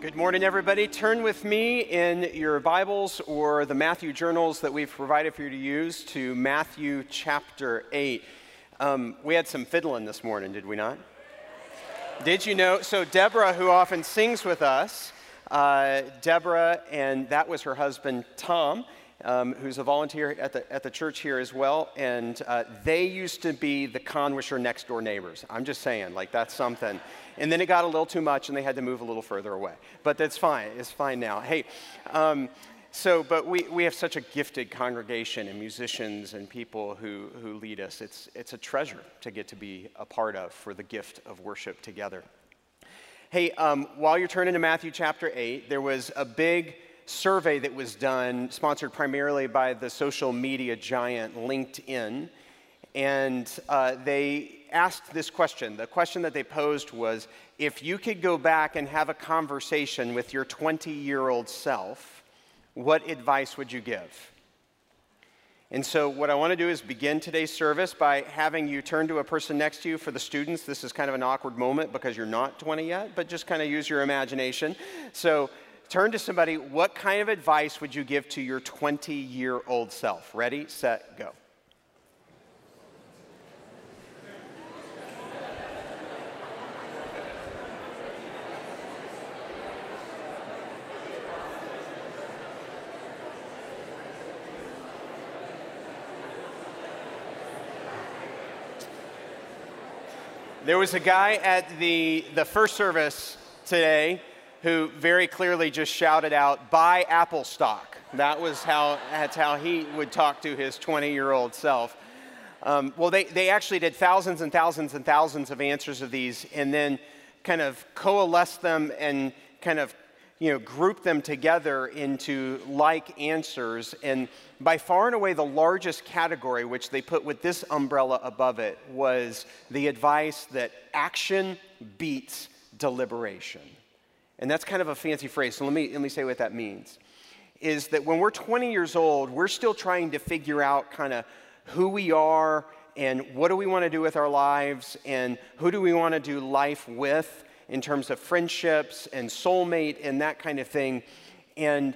Good morning, everybody. Turn with me in your Bibles or the Matthew journals that we've provided for you to use to Matthew chapter 8. Um, we had some fiddling this morning, did we not? Did you know? So, Deborah, who often sings with us, uh, Deborah, and that was her husband, Tom. Um, who's a volunteer at the, at the church here as well. And uh, they used to be the Conwisher next door neighbors. I'm just saying, like, that's something. And then it got a little too much and they had to move a little further away. But that's fine. It's fine now. Hey, um, so, but we, we have such a gifted congregation and musicians and people who, who lead us. It's, it's a treasure to get to be a part of for the gift of worship together. Hey, um, while you're turning to Matthew chapter 8, there was a big survey that was done, sponsored primarily by the social media giant LinkedIn. And uh, they asked this question. The question that they posed was if you could go back and have a conversation with your 20 year old self, what advice would you give? And so, what I want to do is begin today's service by having you turn to a person next to you. For the students, this is kind of an awkward moment because you're not 20 yet, but just kind of use your imagination. So, turn to somebody. What kind of advice would you give to your 20 year old self? Ready, set, go. There was a guy at the, the first service today who very clearly just shouted out, buy Apple stock. That was how, that's how he would talk to his 20 year old self. Um, well, they, they actually did thousands and thousands and thousands of answers of these and then kind of coalesced them and kind of you know, group them together into like answers. And by far and away, the largest category, which they put with this umbrella above it, was the advice that action beats deliberation. And that's kind of a fancy phrase. So let me, let me say what that means. Is that when we're 20 years old, we're still trying to figure out kind of who we are and what do we want to do with our lives and who do we want to do life with in terms of friendships and soulmate and that kind of thing. And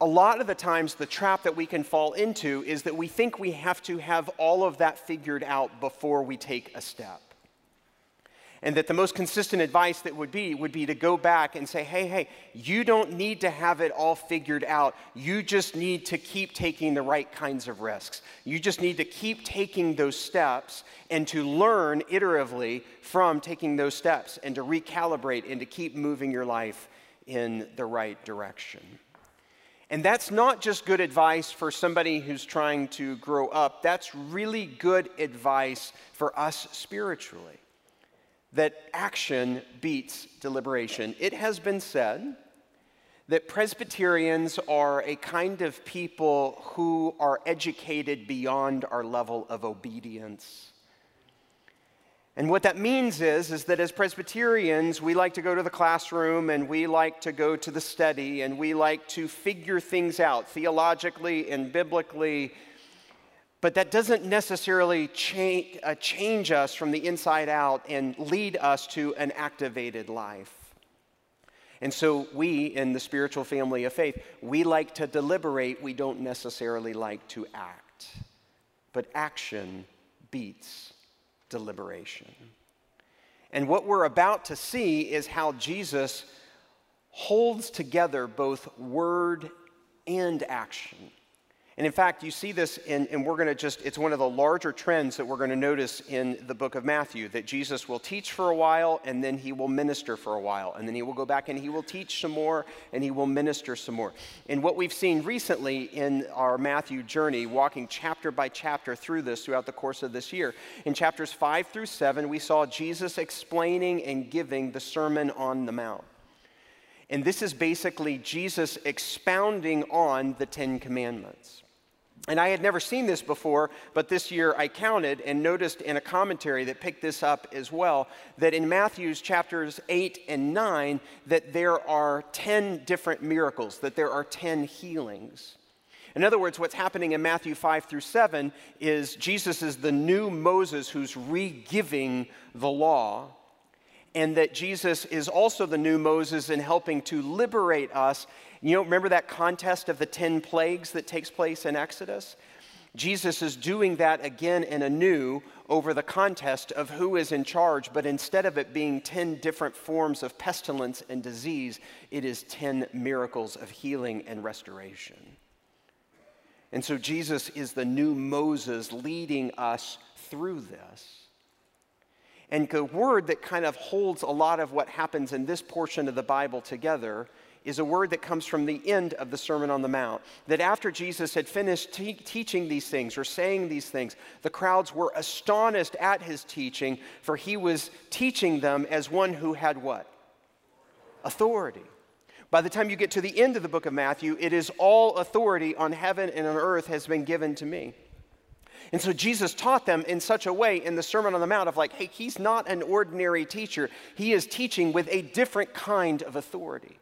a lot of the times, the trap that we can fall into is that we think we have to have all of that figured out before we take a step. And that the most consistent advice that would be would be to go back and say, hey, hey, you don't need to have it all figured out. You just need to keep taking the right kinds of risks. You just need to keep taking those steps and to learn iteratively from taking those steps and to recalibrate and to keep moving your life in the right direction. And that's not just good advice for somebody who's trying to grow up, that's really good advice for us spiritually that action beats deliberation. It has been said that Presbyterians are a kind of people who are educated beyond our level of obedience. And what that means is, is that as Presbyterians, we like to go to the classroom and we like to go to the study and we like to figure things out theologically and biblically but that doesn't necessarily change, uh, change us from the inside out and lead us to an activated life. And so, we in the spiritual family of faith, we like to deliberate, we don't necessarily like to act. But action beats deliberation. And what we're about to see is how Jesus holds together both word and action. And in fact, you see this, in, and we're going to just, it's one of the larger trends that we're going to notice in the book of Matthew that Jesus will teach for a while and then he will minister for a while. And then he will go back and he will teach some more and he will minister some more. And what we've seen recently in our Matthew journey, walking chapter by chapter through this throughout the course of this year, in chapters five through seven, we saw Jesus explaining and giving the Sermon on the Mount. And this is basically Jesus expounding on the Ten Commandments. And I had never seen this before, but this year I counted and noticed in a commentary that picked this up as well that in Matthew's chapters 8 and 9 that there are 10 different miracles, that there are 10 healings. In other words, what's happening in Matthew 5 through 7 is Jesus is the new Moses who's re giving the law. And that Jesus is also the new Moses in helping to liberate us. You know, remember that contest of the 10 plagues that takes place in Exodus? Jesus is doing that again and anew over the contest of who is in charge, but instead of it being 10 different forms of pestilence and disease, it is 10 miracles of healing and restoration. And so Jesus is the new Moses leading us through this. And the word that kind of holds a lot of what happens in this portion of the Bible together is a word that comes from the end of the Sermon on the Mount. That after Jesus had finished te- teaching these things or saying these things, the crowds were astonished at his teaching, for he was teaching them as one who had what? Authority. By the time you get to the end of the book of Matthew, it is all authority on heaven and on earth has been given to me. And so Jesus taught them in such a way in the Sermon on the Mount of like, hey, he's not an ordinary teacher. He is teaching with a different kind of authority.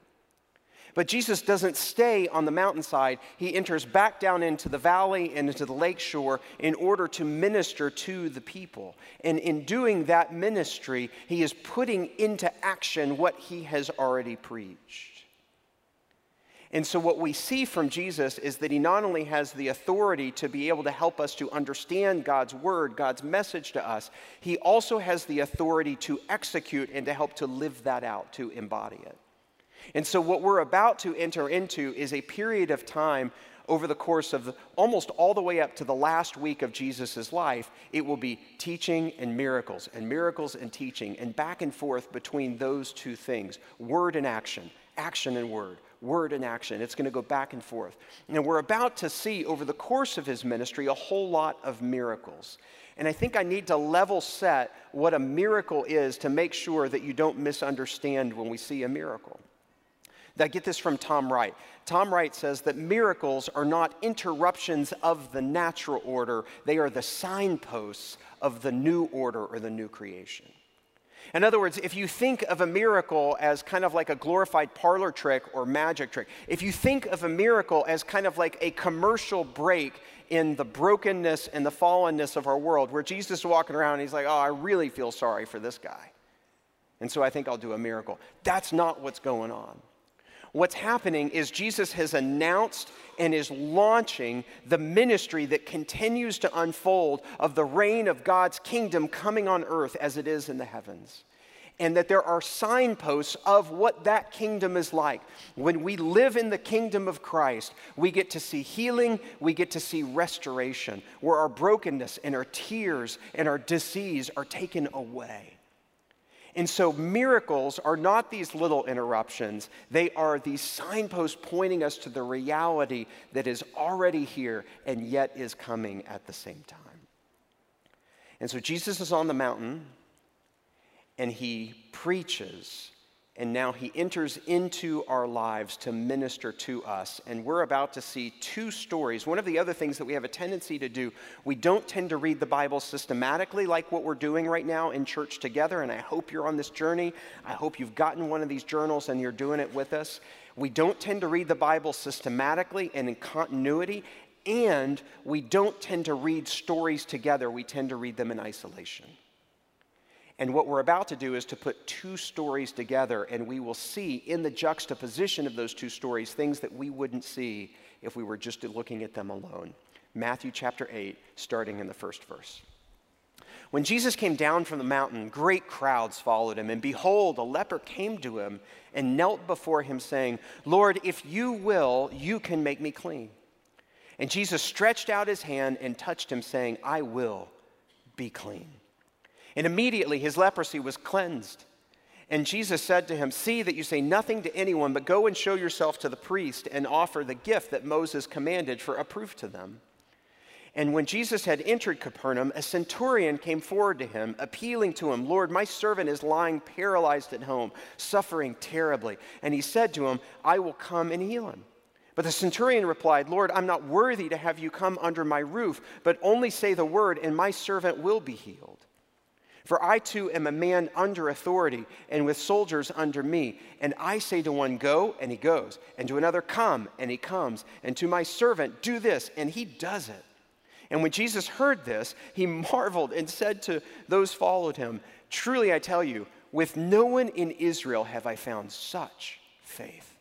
But Jesus doesn't stay on the mountainside. He enters back down into the valley and into the lake shore in order to minister to the people. And in doing that ministry, he is putting into action what he has already preached. And so, what we see from Jesus is that he not only has the authority to be able to help us to understand God's word, God's message to us, he also has the authority to execute and to help to live that out, to embody it. And so, what we're about to enter into is a period of time over the course of the, almost all the way up to the last week of Jesus' life. It will be teaching and miracles, and miracles and teaching, and back and forth between those two things word and action, action and word word and action. It's going to go back and forth. And we're about to see over the course of his ministry a whole lot of miracles. And I think I need to level set what a miracle is to make sure that you don't misunderstand when we see a miracle. I get this from Tom Wright. Tom Wright says that miracles are not interruptions of the natural order, they are the signposts of the new order or the new creation. In other words, if you think of a miracle as kind of like a glorified parlor trick or magic trick, if you think of a miracle as kind of like a commercial break in the brokenness and the fallenness of our world, where Jesus is walking around and he's like, oh, I really feel sorry for this guy. And so I think I'll do a miracle. That's not what's going on. What's happening is Jesus has announced and is launching the ministry that continues to unfold of the reign of God's kingdom coming on earth as it is in the heavens. And that there are signposts of what that kingdom is like. When we live in the kingdom of Christ, we get to see healing, we get to see restoration, where our brokenness and our tears and our disease are taken away. And so miracles are not these little interruptions, they are these signposts pointing us to the reality that is already here and yet is coming at the same time. And so Jesus is on the mountain and he preaches and now he enters into our lives to minister to us. And we're about to see two stories. One of the other things that we have a tendency to do, we don't tend to read the Bible systematically like what we're doing right now in church together. And I hope you're on this journey. I hope you've gotten one of these journals and you're doing it with us. We don't tend to read the Bible systematically and in continuity. And we don't tend to read stories together, we tend to read them in isolation. And what we're about to do is to put two stories together, and we will see in the juxtaposition of those two stories things that we wouldn't see if we were just looking at them alone. Matthew chapter 8, starting in the first verse. When Jesus came down from the mountain, great crowds followed him, and behold, a leper came to him and knelt before him, saying, Lord, if you will, you can make me clean. And Jesus stretched out his hand and touched him, saying, I will be clean. And immediately his leprosy was cleansed. And Jesus said to him, See that you say nothing to anyone, but go and show yourself to the priest and offer the gift that Moses commanded for a proof to them. And when Jesus had entered Capernaum, a centurion came forward to him, appealing to him, Lord, my servant is lying paralyzed at home, suffering terribly. And he said to him, I will come and heal him. But the centurion replied, Lord, I'm not worthy to have you come under my roof, but only say the word, and my servant will be healed. For I too am a man under authority, and with soldiers under me. And I say to one, Go, and he goes, and to another, Come, and he comes, and to my servant, Do this, and he does it. And when Jesus heard this, he marveled and said to those followed him, Truly I tell you, With no one in Israel have I found such faith.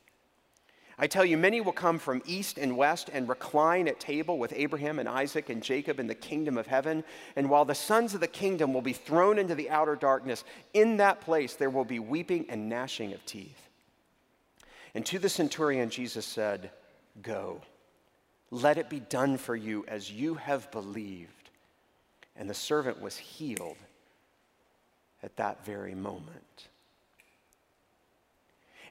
I tell you, many will come from east and west and recline at table with Abraham and Isaac and Jacob in the kingdom of heaven. And while the sons of the kingdom will be thrown into the outer darkness, in that place there will be weeping and gnashing of teeth. And to the centurion, Jesus said, Go, let it be done for you as you have believed. And the servant was healed at that very moment.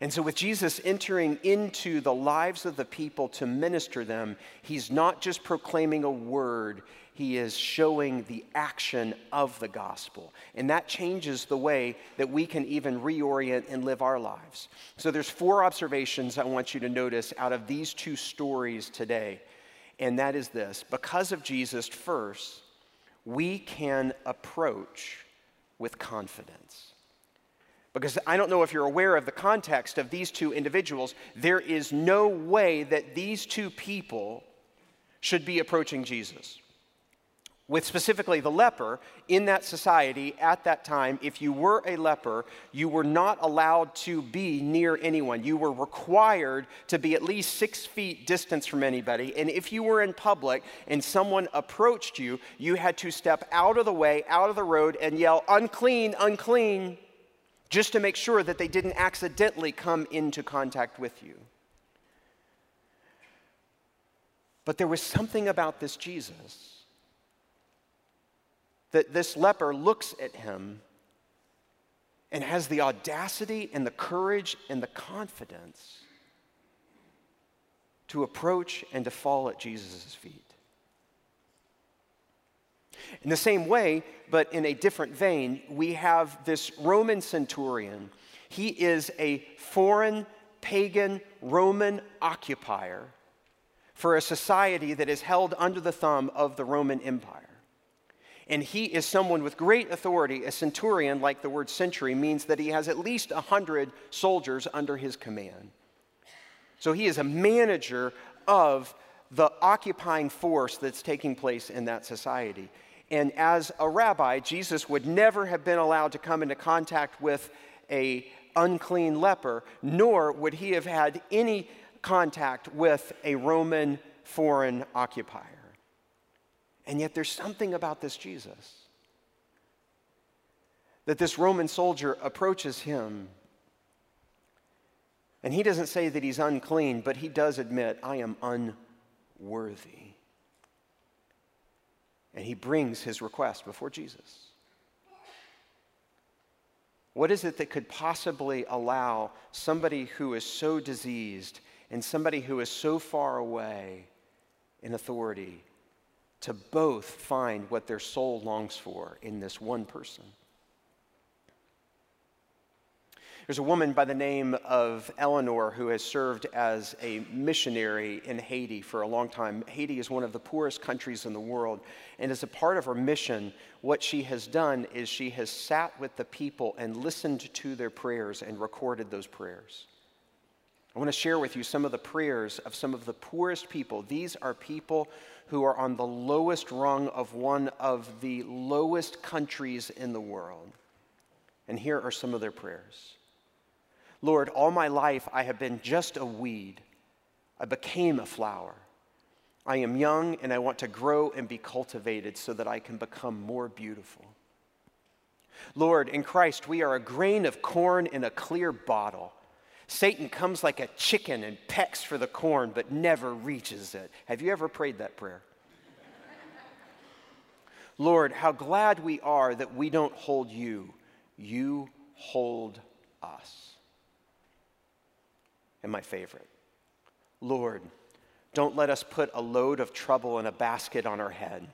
And so, with Jesus entering into the lives of the people to minister them, he's not just proclaiming a word, he is showing the action of the gospel. And that changes the way that we can even reorient and live our lives. So, there's four observations I want you to notice out of these two stories today. And that is this because of Jesus, first, we can approach with confidence. Because I don't know if you're aware of the context of these two individuals. There is no way that these two people should be approaching Jesus. With specifically the leper, in that society at that time, if you were a leper, you were not allowed to be near anyone. You were required to be at least six feet distance from anybody. And if you were in public and someone approached you, you had to step out of the way, out of the road, and yell, unclean, unclean just to make sure that they didn't accidentally come into contact with you. But there was something about this Jesus that this leper looks at him and has the audacity and the courage and the confidence to approach and to fall at Jesus' feet. In the same way, but in a different vein, we have this Roman centurion. He is a foreign, pagan, Roman occupier for a society that is held under the thumb of the Roman Empire. And he is someone with great authority. A centurion, like the word century, means that he has at least 100 soldiers under his command. So he is a manager of the occupying force that's taking place in that society. And as a rabbi, Jesus would never have been allowed to come into contact with a unclean leper, nor would he have had any contact with a Roman foreign occupier. And yet there's something about this Jesus that this Roman soldier approaches him. And he doesn't say that he's unclean, but he does admit, I am unworthy. And he brings his request before Jesus. What is it that could possibly allow somebody who is so diseased and somebody who is so far away in authority to both find what their soul longs for in this one person? There's a woman by the name of Eleanor who has served as a missionary in Haiti for a long time. Haiti is one of the poorest countries in the world. And as a part of her mission, what she has done is she has sat with the people and listened to their prayers and recorded those prayers. I want to share with you some of the prayers of some of the poorest people. These are people who are on the lowest rung of one of the lowest countries in the world. And here are some of their prayers. Lord, all my life I have been just a weed. I became a flower. I am young and I want to grow and be cultivated so that I can become more beautiful. Lord, in Christ, we are a grain of corn in a clear bottle. Satan comes like a chicken and pecks for the corn, but never reaches it. Have you ever prayed that prayer? Lord, how glad we are that we don't hold you, you hold us and my favorite. Lord, don't let us put a load of trouble in a basket on our head.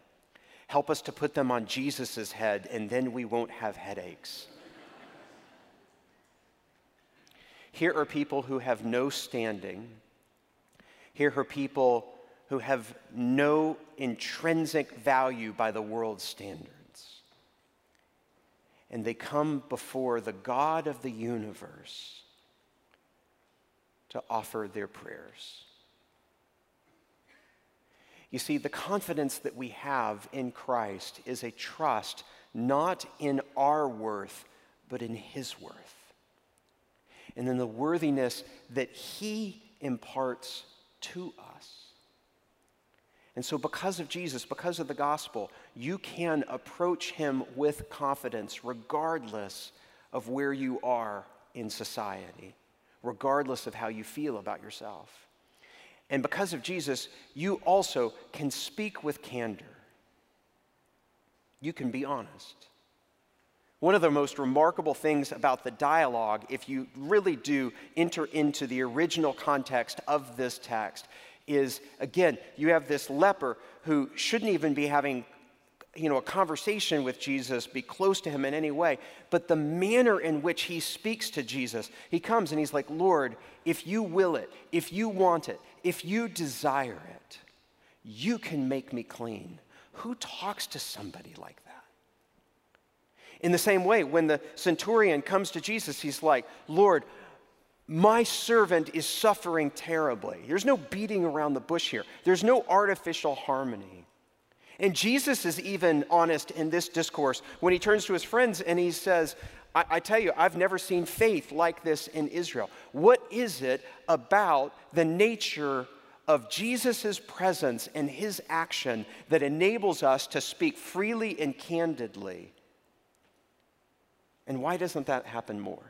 Help us to put them on Jesus' head, and then we won't have headaches. Here are people who have no standing. Here are people who have no intrinsic value by the world's standards. And they come before the God of the universe to offer their prayers. You see, the confidence that we have in Christ is a trust not in our worth, but in His worth. And then the worthiness that He imparts to us. And so, because of Jesus, because of the gospel, you can approach Him with confidence, regardless of where you are in society, regardless of how you feel about yourself. And because of Jesus, you also can speak with candor. You can be honest. One of the most remarkable things about the dialogue, if you really do enter into the original context of this text, is again, you have this leper who shouldn't even be having you know, a conversation with Jesus, be close to him in any way, but the manner in which he speaks to Jesus, he comes and he's like, Lord, if you will it, if you want it, if you desire it, you can make me clean. Who talks to somebody like that? In the same way, when the centurion comes to Jesus, he's like, Lord, my servant is suffering terribly. There's no beating around the bush here, there's no artificial harmony. And Jesus is even honest in this discourse when he turns to his friends and he says, I, I tell you, I've never seen faith like this in Israel. What is it about the nature of Jesus' presence and his action that enables us to speak freely and candidly? And why doesn't that happen more?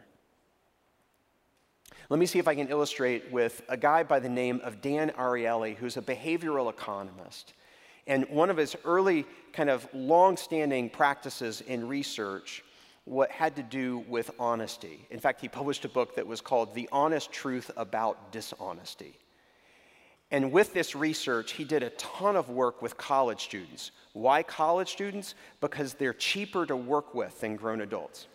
Let me see if I can illustrate with a guy by the name of Dan Ariely, who's a behavioral economist. And one of his early kind of long-standing practices in research what had to do with honesty. In fact, he published a book that was called The Honest Truth About Dishonesty. And with this research, he did a ton of work with college students. Why college students? Because they're cheaper to work with than grown adults.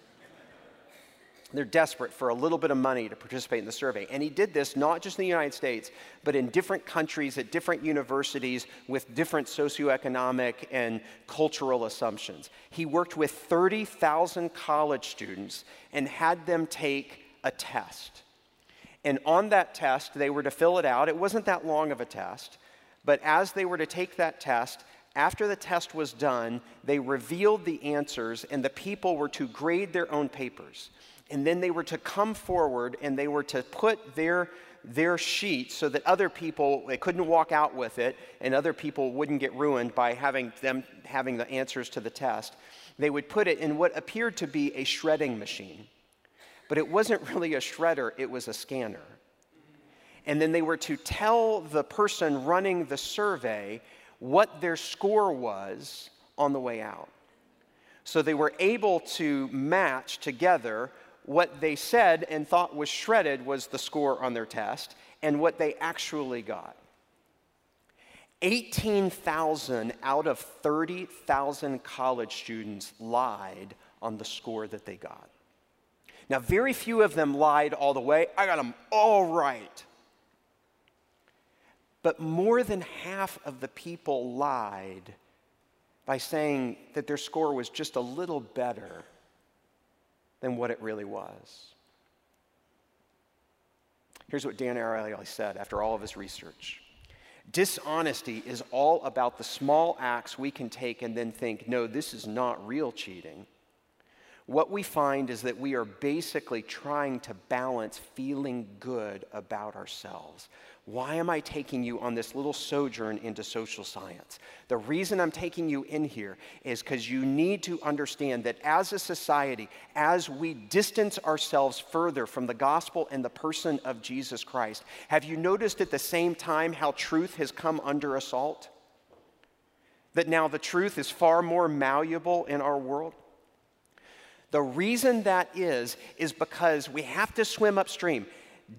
They're desperate for a little bit of money to participate in the survey. And he did this not just in the United States, but in different countries at different universities with different socioeconomic and cultural assumptions. He worked with 30,000 college students and had them take a test. And on that test, they were to fill it out. It wasn't that long of a test, but as they were to take that test, after the test was done, they revealed the answers, and the people were to grade their own papers and then they were to come forward and they were to put their their sheet so that other people they couldn't walk out with it and other people wouldn't get ruined by having them having the answers to the test. They would put it in what appeared to be a shredding machine. But it wasn't really a shredder it was a scanner. And then they were to tell the person running the survey what their score was on the way out. So they were able to match together what they said and thought was shredded was the score on their test, and what they actually got. 18,000 out of 30,000 college students lied on the score that they got. Now, very few of them lied all the way. I got them all right. But more than half of the people lied by saying that their score was just a little better than what it really was. Here's what Dan Ariely said after all of his research. Dishonesty is all about the small acts we can take and then think, no, this is not real cheating. What we find is that we are basically trying to balance feeling good about ourselves why am I taking you on this little sojourn into social science? The reason I'm taking you in here is because you need to understand that as a society, as we distance ourselves further from the gospel and the person of Jesus Christ, have you noticed at the same time how truth has come under assault? That now the truth is far more malleable in our world? The reason that is, is because we have to swim upstream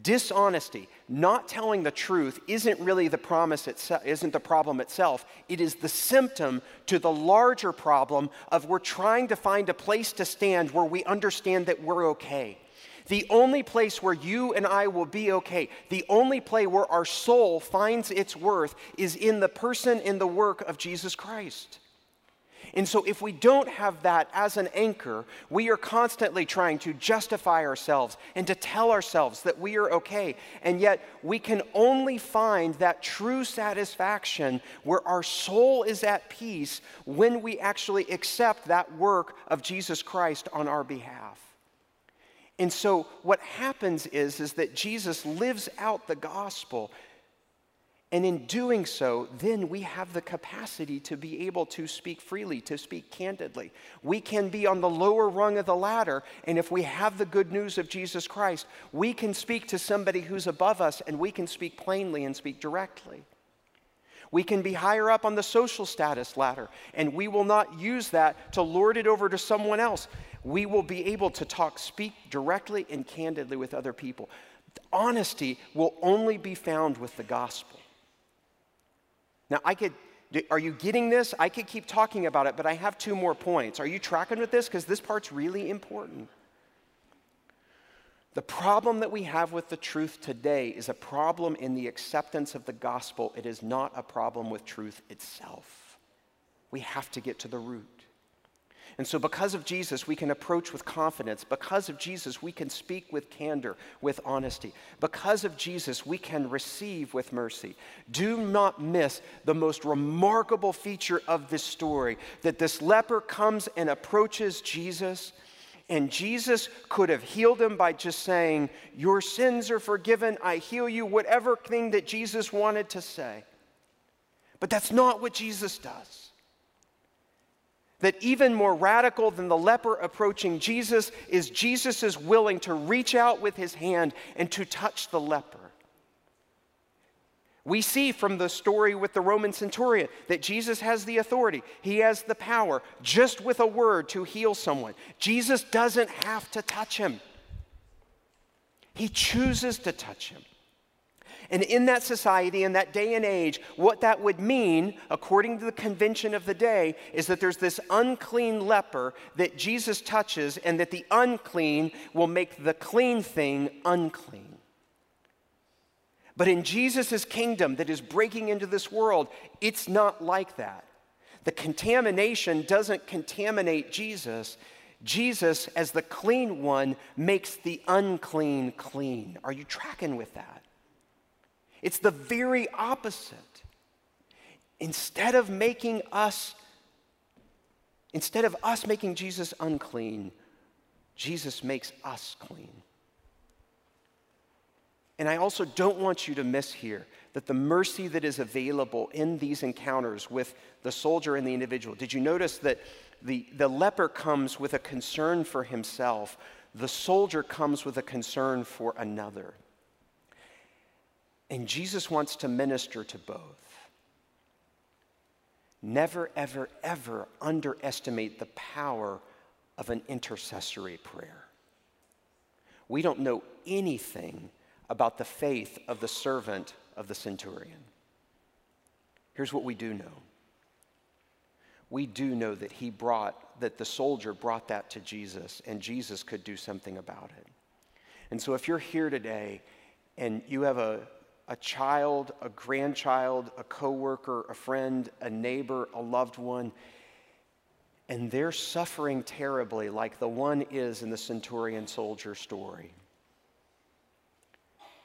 dishonesty, not telling the truth, isn't really the promise itself, isn't the problem itself. It is the symptom to the larger problem of we're trying to find a place to stand where we understand that we're okay. The only place where you and I will be okay, the only place where our soul finds its worth is in the person and the work of Jesus Christ. And so, if we don't have that as an anchor, we are constantly trying to justify ourselves and to tell ourselves that we are okay. And yet, we can only find that true satisfaction where our soul is at peace when we actually accept that work of Jesus Christ on our behalf. And so what happens is, is that Jesus lives out the gospel. And in doing so, then we have the capacity to be able to speak freely, to speak candidly. We can be on the lower rung of the ladder, and if we have the good news of Jesus Christ, we can speak to somebody who's above us, and we can speak plainly and speak directly. We can be higher up on the social status ladder, and we will not use that to lord it over to someone else we will be able to talk, speak directly and candidly with other people. Honesty will only be found with the gospel. Now, I could, are you getting this? I could keep talking about it, but I have two more points. Are you tracking with this? Because this part's really important. The problem that we have with the truth today is a problem in the acceptance of the gospel. It is not a problem with truth itself. We have to get to the root. And so, because of Jesus, we can approach with confidence. Because of Jesus, we can speak with candor, with honesty. Because of Jesus, we can receive with mercy. Do not miss the most remarkable feature of this story that this leper comes and approaches Jesus. And Jesus could have healed him by just saying, Your sins are forgiven, I heal you, whatever thing that Jesus wanted to say. But that's not what Jesus does that even more radical than the leper approaching Jesus is Jesus is willing to reach out with his hand and to touch the leper. We see from the story with the Roman centurion that Jesus has the authority, he has the power just with a word to heal someone. Jesus doesn't have to touch him, he chooses to touch him. And in that society, in that day and age, what that would mean, according to the convention of the day, is that there's this unclean leper that Jesus touches, and that the unclean will make the clean thing unclean. But in Jesus' kingdom that is breaking into this world, it's not like that. The contamination doesn't contaminate Jesus. Jesus, as the clean one, makes the unclean clean. Are you tracking with that? It's the very opposite. Instead of making us, instead of us making Jesus unclean, Jesus makes us clean. And I also don't want you to miss here that the mercy that is available in these encounters with the soldier and the individual. Did you notice that the, the leper comes with a concern for himself, the soldier comes with a concern for another? And Jesus wants to minister to both. Never, ever, ever underestimate the power of an intercessory prayer. We don't know anything about the faith of the servant of the centurion. Here's what we do know we do know that he brought, that the soldier brought that to Jesus, and Jesus could do something about it. And so if you're here today and you have a, a child, a grandchild, a coworker, a friend, a neighbor, a loved one, and they're suffering terribly like the one is in the centurion soldier story.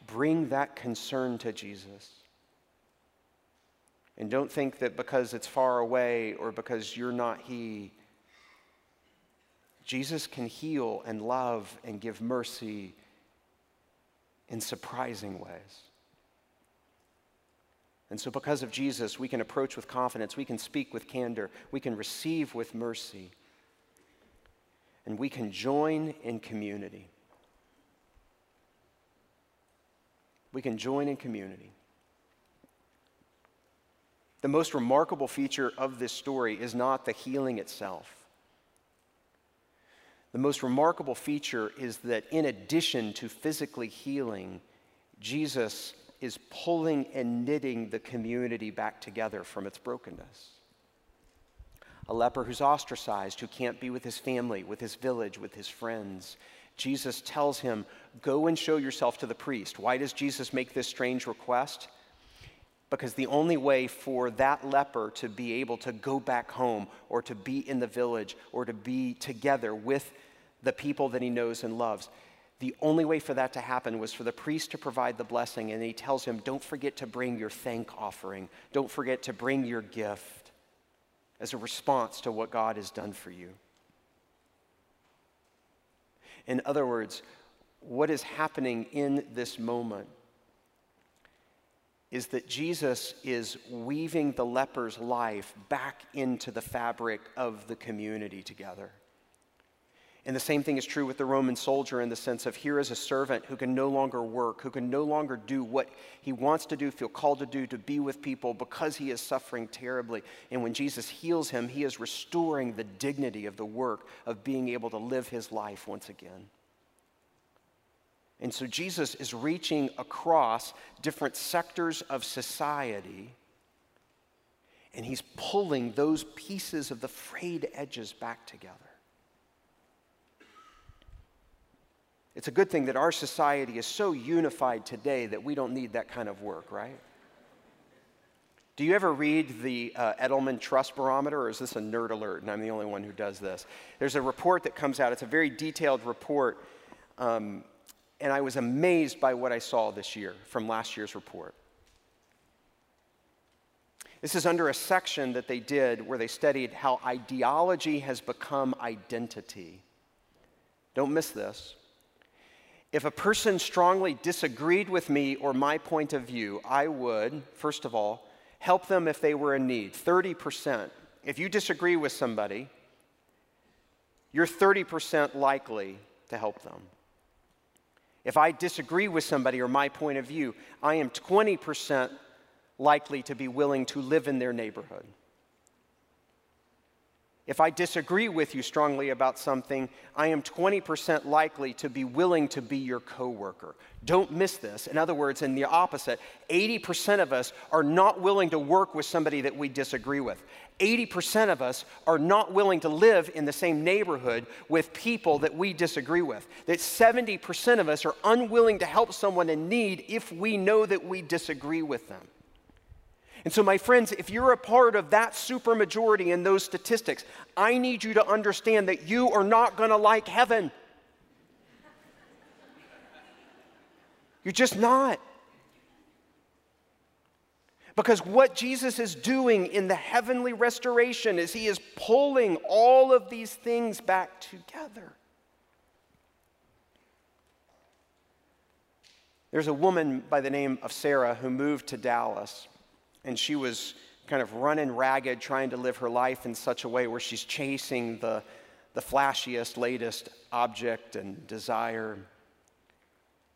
Bring that concern to Jesus. And don't think that because it's far away or because you're not He, Jesus can heal and love and give mercy in surprising ways. And so, because of Jesus, we can approach with confidence, we can speak with candor, we can receive with mercy, and we can join in community. We can join in community. The most remarkable feature of this story is not the healing itself. The most remarkable feature is that in addition to physically healing, Jesus is pulling and knitting the community back together from its brokenness. A leper who's ostracized, who can't be with his family, with his village, with his friends. Jesus tells him, Go and show yourself to the priest. Why does Jesus make this strange request? Because the only way for that leper to be able to go back home or to be in the village or to be together with the people that he knows and loves the only way for that to happen was for the priest to provide the blessing, and he tells him, Don't forget to bring your thank offering. Don't forget to bring your gift as a response to what God has done for you. In other words, what is happening in this moment is that Jesus is weaving the leper's life back into the fabric of the community together. And the same thing is true with the Roman soldier in the sense of here is a servant who can no longer work, who can no longer do what he wants to do, feel called to do, to be with people because he is suffering terribly. And when Jesus heals him, he is restoring the dignity of the work of being able to live his life once again. And so Jesus is reaching across different sectors of society, and he's pulling those pieces of the frayed edges back together. It's a good thing that our society is so unified today that we don't need that kind of work, right? Do you ever read the uh, Edelman Trust Barometer, or is this a nerd alert and I'm the only one who does this? There's a report that comes out, it's a very detailed report. Um, and I was amazed by what I saw this year from last year's report. This is under a section that they did where they studied how ideology has become identity. Don't miss this. If a person strongly disagreed with me or my point of view, I would, first of all, help them if they were in need. 30%. If you disagree with somebody, you're 30% likely to help them. If I disagree with somebody or my point of view, I am 20% likely to be willing to live in their neighborhood. If I disagree with you strongly about something, I am 20% likely to be willing to be your coworker. Don't miss this. In other words, in the opposite, 80% of us are not willing to work with somebody that we disagree with. 80% of us are not willing to live in the same neighborhood with people that we disagree with. That 70% of us are unwilling to help someone in need if we know that we disagree with them. And so, my friends, if you're a part of that supermajority in those statistics, I need you to understand that you are not going to like heaven. You're just not. Because what Jesus is doing in the heavenly restoration is he is pulling all of these things back together. There's a woman by the name of Sarah who moved to Dallas and she was kind of running ragged, trying to live her life in such a way where she's chasing the, the flashiest, latest object and desire.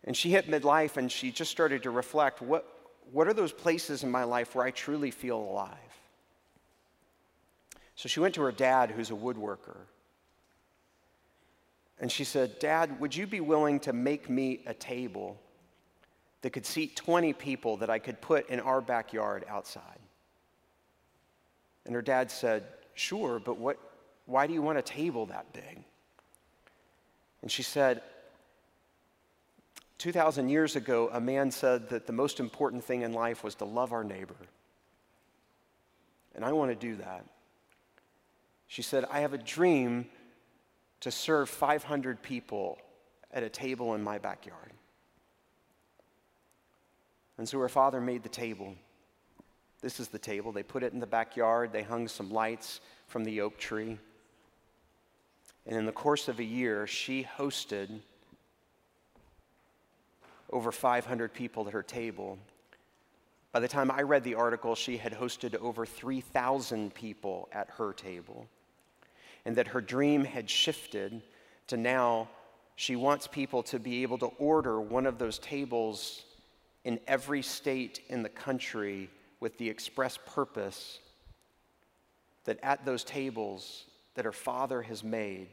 And she hit midlife and she just started to reflect what, what are those places in my life where I truly feel alive? So she went to her dad, who's a woodworker. And she said, Dad, would you be willing to make me a table that could seat 20 people that I could put in our backyard outside. And her dad said, Sure, but what, why do you want a table that big? And she said, 2,000 years ago, a man said that the most important thing in life was to love our neighbor. And I want to do that. She said, I have a dream to serve 500 people at a table in my backyard. And so her father made the table. This is the table. They put it in the backyard, they hung some lights from the oak tree. And in the course of a year, she hosted over 500 people at her table. By the time I read the article, she had hosted over 3,000 people at her table. And that her dream had shifted to now she wants people to be able to order one of those tables in every state in the country with the express purpose that at those tables that her father has made,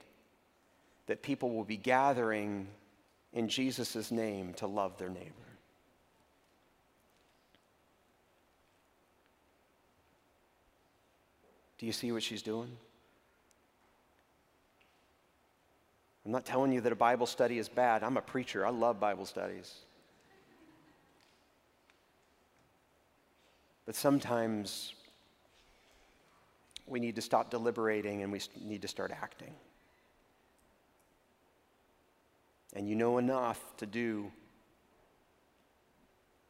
that people will be gathering in Jesus' name to love their neighbor. Do you see what she's doing? I'm not telling you that a Bible study is bad. I'm a preacher. I love Bible studies. But sometimes we need to stop deliberating and we need to start acting. And you know enough to do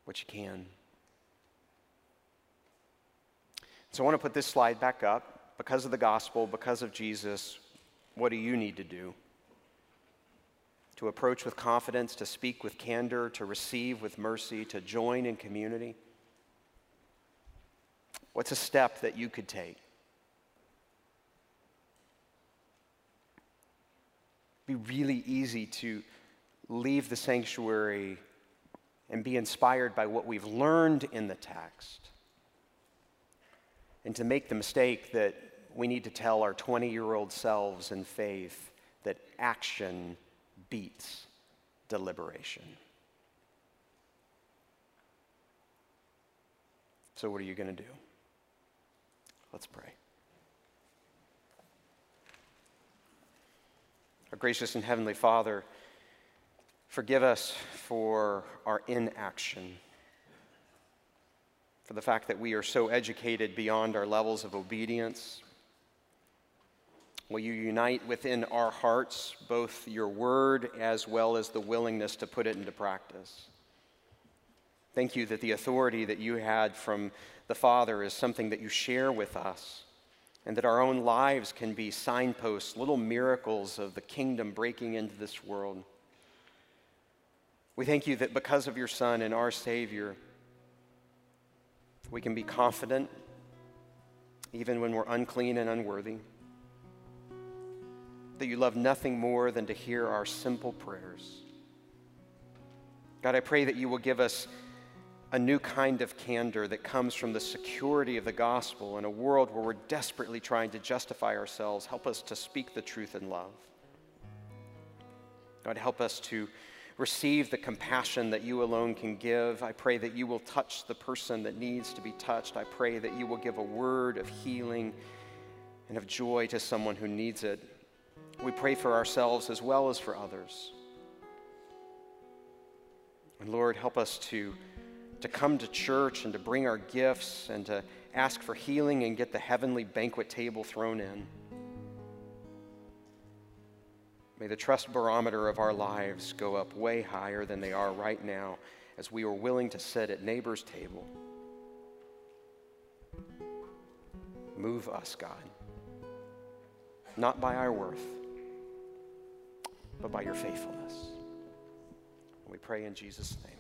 what you can. So I want to put this slide back up. Because of the gospel, because of Jesus, what do you need to do to approach with confidence, to speak with candor, to receive with mercy, to join in community? What's a step that you could take? It'd be really easy to leave the sanctuary and be inspired by what we've learned in the text and to make the mistake that we need to tell our 20 year old selves in faith that action beats deliberation. So, what are you going to do? Let's pray. Our gracious and heavenly Father, forgive us for our inaction, for the fact that we are so educated beyond our levels of obedience. Will you unite within our hearts both your word as well as the willingness to put it into practice? Thank you that the authority that you had from the Father is something that you share with us and that our own lives can be signposts, little miracles of the kingdom breaking into this world. We thank you that because of your Son and our Savior, we can be confident even when we're unclean and unworthy. That you love nothing more than to hear our simple prayers. God, I pray that you will give us a new kind of candor that comes from the security of the gospel in a world where we're desperately trying to justify ourselves. Help us to speak the truth in love. God, help us to receive the compassion that you alone can give. I pray that you will touch the person that needs to be touched. I pray that you will give a word of healing and of joy to someone who needs it. We pray for ourselves as well as for others. And Lord, help us to to come to church and to bring our gifts and to ask for healing and get the heavenly banquet table thrown in. May the trust barometer of our lives go up way higher than they are right now as we are willing to sit at neighbor's table. Move us, God, not by our worth, but by your faithfulness. We pray in Jesus' name.